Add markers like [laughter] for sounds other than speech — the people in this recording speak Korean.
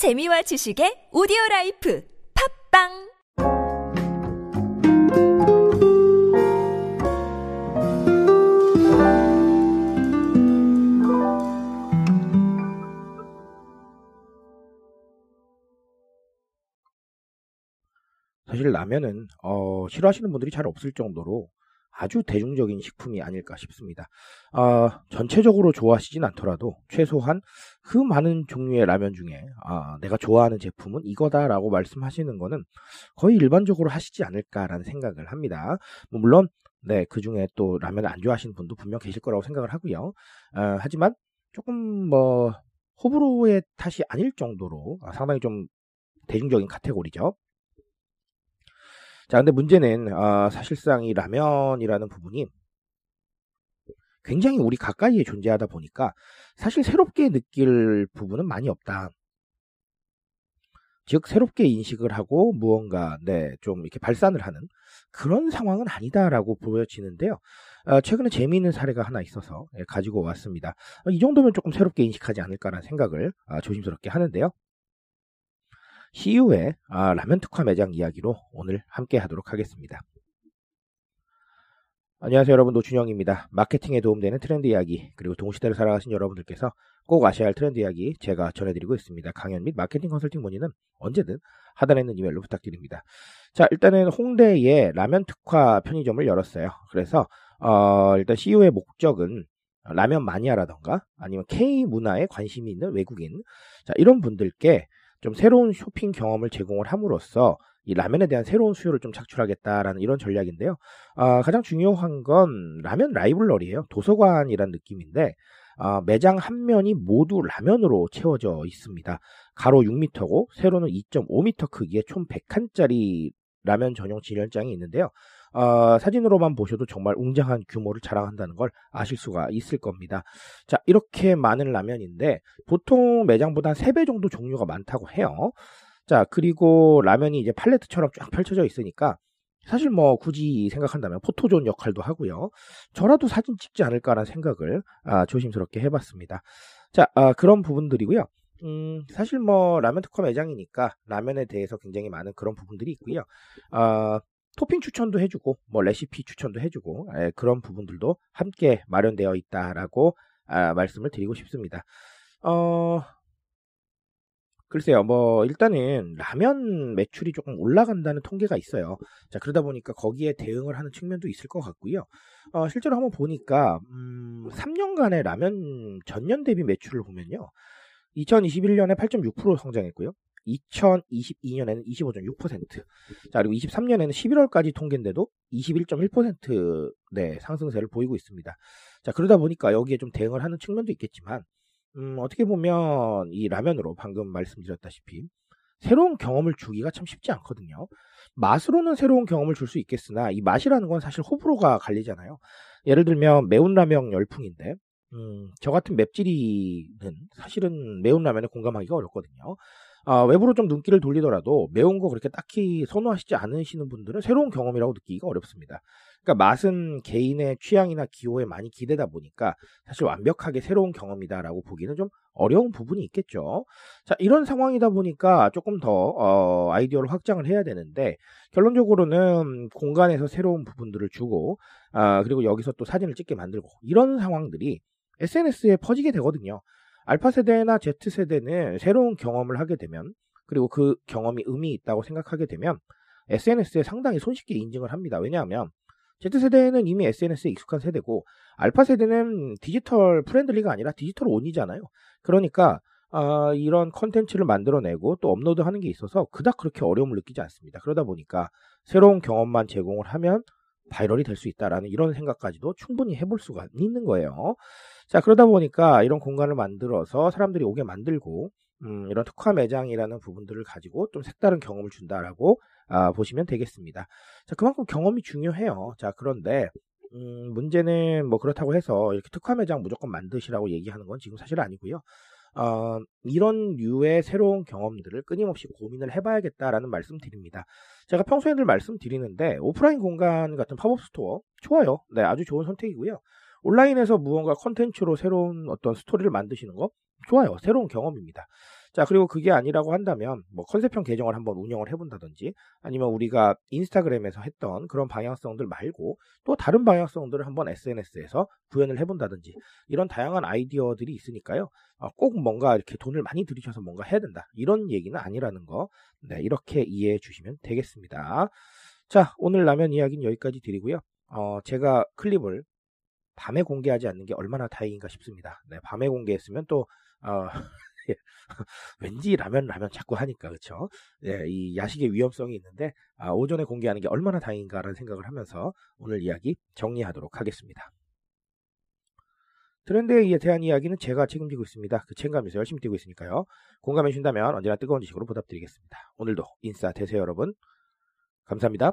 재미와 지식의 오디오 라이프 팟빵! 사실 라면은 어, 싫어하시는 분들이 잘 없을 정도로 아주 대중적인 식품이 아닐까 싶습니다. 어, 전체적으로 좋아하시진 않더라도 최소한 그 많은 종류의 라면 중에 아, 내가 좋아하는 제품은 이거다라고 말씀하시는 거는 거의 일반적으로 하시지 않을까라는 생각을 합니다. 뭐 물론 네, 그 중에 또 라면을 안 좋아하시는 분도 분명 계실 거라고 생각을 하고요. 어, 하지만 조금 뭐 호불호의 탓이 아닐 정도로 상당히 좀 대중적인 카테고리죠. 자, 근데 문제는 어, 사실상 이 라면이라는 부분이 굉장히 우리 가까이에 존재하다 보니까 사실 새롭게 느낄 부분은 많이 없다. 즉 새롭게 인식을 하고 무언가 네, 좀 이렇게 발산을 하는 그런 상황은 아니다라고 보여지는데요. 어, 최근에 재미있는 사례가 하나 있어서 예, 가지고 왔습니다. 어, 이 정도면 조금 새롭게 인식하지 않을까라는 생각을 아, 조심스럽게 하는데요. CU의 아, 라면 특화 매장 이야기로 오늘 함께 하도록 하겠습니다. 안녕하세요 여러분 노준영입니다. 마케팅에 도움되는 트렌드 이야기 그리고 동시대를 살아가신 여러분들께서 꼭 아셔야 할 트렌드 이야기 제가 전해드리고 있습니다. 강연 및 마케팅 컨설팅 문의는 언제든 하단에 있는 이메일로 부탁드립니다. 자 일단은 홍대에 라면 특화 편의점을 열었어요. 그래서 어, 일단 CU의 목적은 라면 마니아라던가 아니면 K 문화에 관심이 있는 외국인 자 이런 분들께 좀 새로운 쇼핑 경험을 제공을 함으로써 이 라면에 대한 새로운 수요를 좀 착출하겠다라는 이런 전략인데요. 아, 가장 중요한 건 라면 라이블러리예요. 도서관이란 느낌인데 아, 매장 한 면이 모두 라면으로 채워져 있습니다. 가로 6m고 세로는 2.5m 크기의 총 100칸짜리 라면 전용 진열장이 있는데요. 어, 사진으로만 보셔도 정말 웅장한 규모를 자랑한다는 걸 아실 수가 있을 겁니다. 자, 이렇게 많은 라면인데 보통 매장보다 3배 정도 종류가 많다고 해요. 자, 그리고 라면이 이제 팔레트처럼 쫙 펼쳐져 있으니까 사실 뭐 굳이 생각한다면 포토존 역할도 하고요. 저라도 사진 찍지 않을까라는 생각을 아, 조심스럽게 해봤습니다. 자, 아, 그런 부분들이고요. 음, 사실 뭐 라면 특화 매장이니까 라면에 대해서 굉장히 많은 그런 부분들이 있고요. 아, 토핑 추천도 해주고 뭐 레시피 추천도 해주고 예, 그런 부분들도 함께 마련되어 있다라고 아, 말씀을 드리고 싶습니다. 어 글쎄요, 뭐 일단은 라면 매출이 조금 올라간다는 통계가 있어요. 자 그러다 보니까 거기에 대응을 하는 측면도 있을 것 같고요. 어, 실제로 한번 보니까 음, 3년간의 라면 전년 대비 매출을 보면요, 2021년에 8.6% 성장했고요. 2022년에는 25.6%. 자, 그리고 23년에는 11월까지 통계인데도 21.1% 네, 상승세를 보이고 있습니다. 자, 그러다 보니까 여기에 좀 대응을 하는 측면도 있겠지만, 음, 어떻게 보면 이 라면으로 방금 말씀드렸다시피 새로운 경험을 주기가 참 쉽지 않거든요. 맛으로는 새로운 경험을 줄 수 있겠으나 이 맛이라는 건 사실 호불호가 갈리잖아요. 예를 들면 매운 라면 열풍인데 음, 저 같은 맵찔이는 사실은 매운 라면에 공감하기가 어렵거든요. 아, 외부로 좀 눈길을 돌리더라도 매운 거 그렇게 딱히 선호하시지 않으시는 분들은 새로운 경험이라고 느끼기가 어렵습니다. 그러니까 맛은 개인의 취향이나 기호에 많이 기대다 보니까 사실 완벽하게 새로운 경험이다라고 보기는 좀 어려운 부분이 있겠죠. 자, 이런 상황이다 보니까 조금 더 어, 아이디어를 확장을 해야 되는데 결론적으로는 공간에서 새로운 부분들을 주고 아, 그리고 여기서 또 사진을 찍게 만들고 이런 상황들이 SNS에 퍼지게 되거든요. 알파 세대나 Z 세대는 새로운 경험을 하게 되면 그리고 그 경험이 의미 있다고 생각하게 되면 SNS에 상당히 손쉽게 인증을 합니다. 왜냐하면 Z세대는 이미 SNS에 익숙한 세대고 알파 세대는 디지털 friendly가 아니라 디지털 only잖아요. 그러니까 어, 이런 컨텐츠를 만들어내고 또 업로드하는 게 있어서 그닥 그렇게 어려움을 느끼지 않습니다. 그러다 보니까 새로운 경험만 제공을 하면 viral이 될 수 있다라는 이런 생각까지도 충분히 해볼 수가 있는 거예요. 자, 그러다 보니까 이런 공간을 만들어서 사람들이 오게 만들고, 음, 이런 특화 매장이라는 부분들을 가지고 좀 색다른 경험을 준다라고 아, 보시면 되겠습니다. 자, 그만큼 경험이 중요해요. 자, 그런데, 음, 문제는 뭐 그렇다고 해서 이렇게 특화 매장 무조건 만드시라고 얘기하는 건 지금 사실 아니고요. 어, 이런 류의 새로운 경험들을 끊임없이 고민을 해봐야겠다라는 말씀 드립니다. 제가 평소에 늘 말씀드리는데 오프라인 공간 같은 팝업 스토어 좋아요. 네, 아주 좋은 선택이고요. 온라인에서 무언가 컨텐츠로 새로운 어떤 스토리를 만드시는 거 좋아요. 새로운 경험입니다. 자, 그리고 그게 아니라고 한다면 뭐 컨셉형 계정을 한번 운영을 해본다든지 아니면 우리가 인스타그램에서 했던 그런 방향성들 말고 또 다른 방향성들을 한번 SNS에서 구현을 해본다든지 이런 다양한 아이디어들이 있으니까요. 어, 꼭 뭔가 이렇게 돈을 많이 들이셔서 뭔가 해야 된다. 이런 얘기는 아니라는 거. 네, 이렇게 이해해 주시면 되겠습니다. 자, 오늘 라면 이야기는 여기까지 드리고요. 어, 제가 클립을 밤에 공개하지 않는 게 얼마나 다행인가 싶습니다. 네, 밤에 공개했으면 또 어, [laughs] [laughs] 왠지 라면 라면 자꾸 하니까 그렇죠. 네, 이 야식의 위험성이 있는데 아, 오전에 공개하는 게 얼마나 다행인가라는 생각을 하면서 오늘 이야기 정리하도록 하겠습니다. 트렌드에 대한 이야기는 제가 책임지고 있습니다. 그 책임감에서 열심히 뛰고 있으니까요. 공감해 주신다면 언제나 뜨거운 지식으로 보답드리겠습니다. 오늘도 인싸 되세요 여러분. 감사합니다.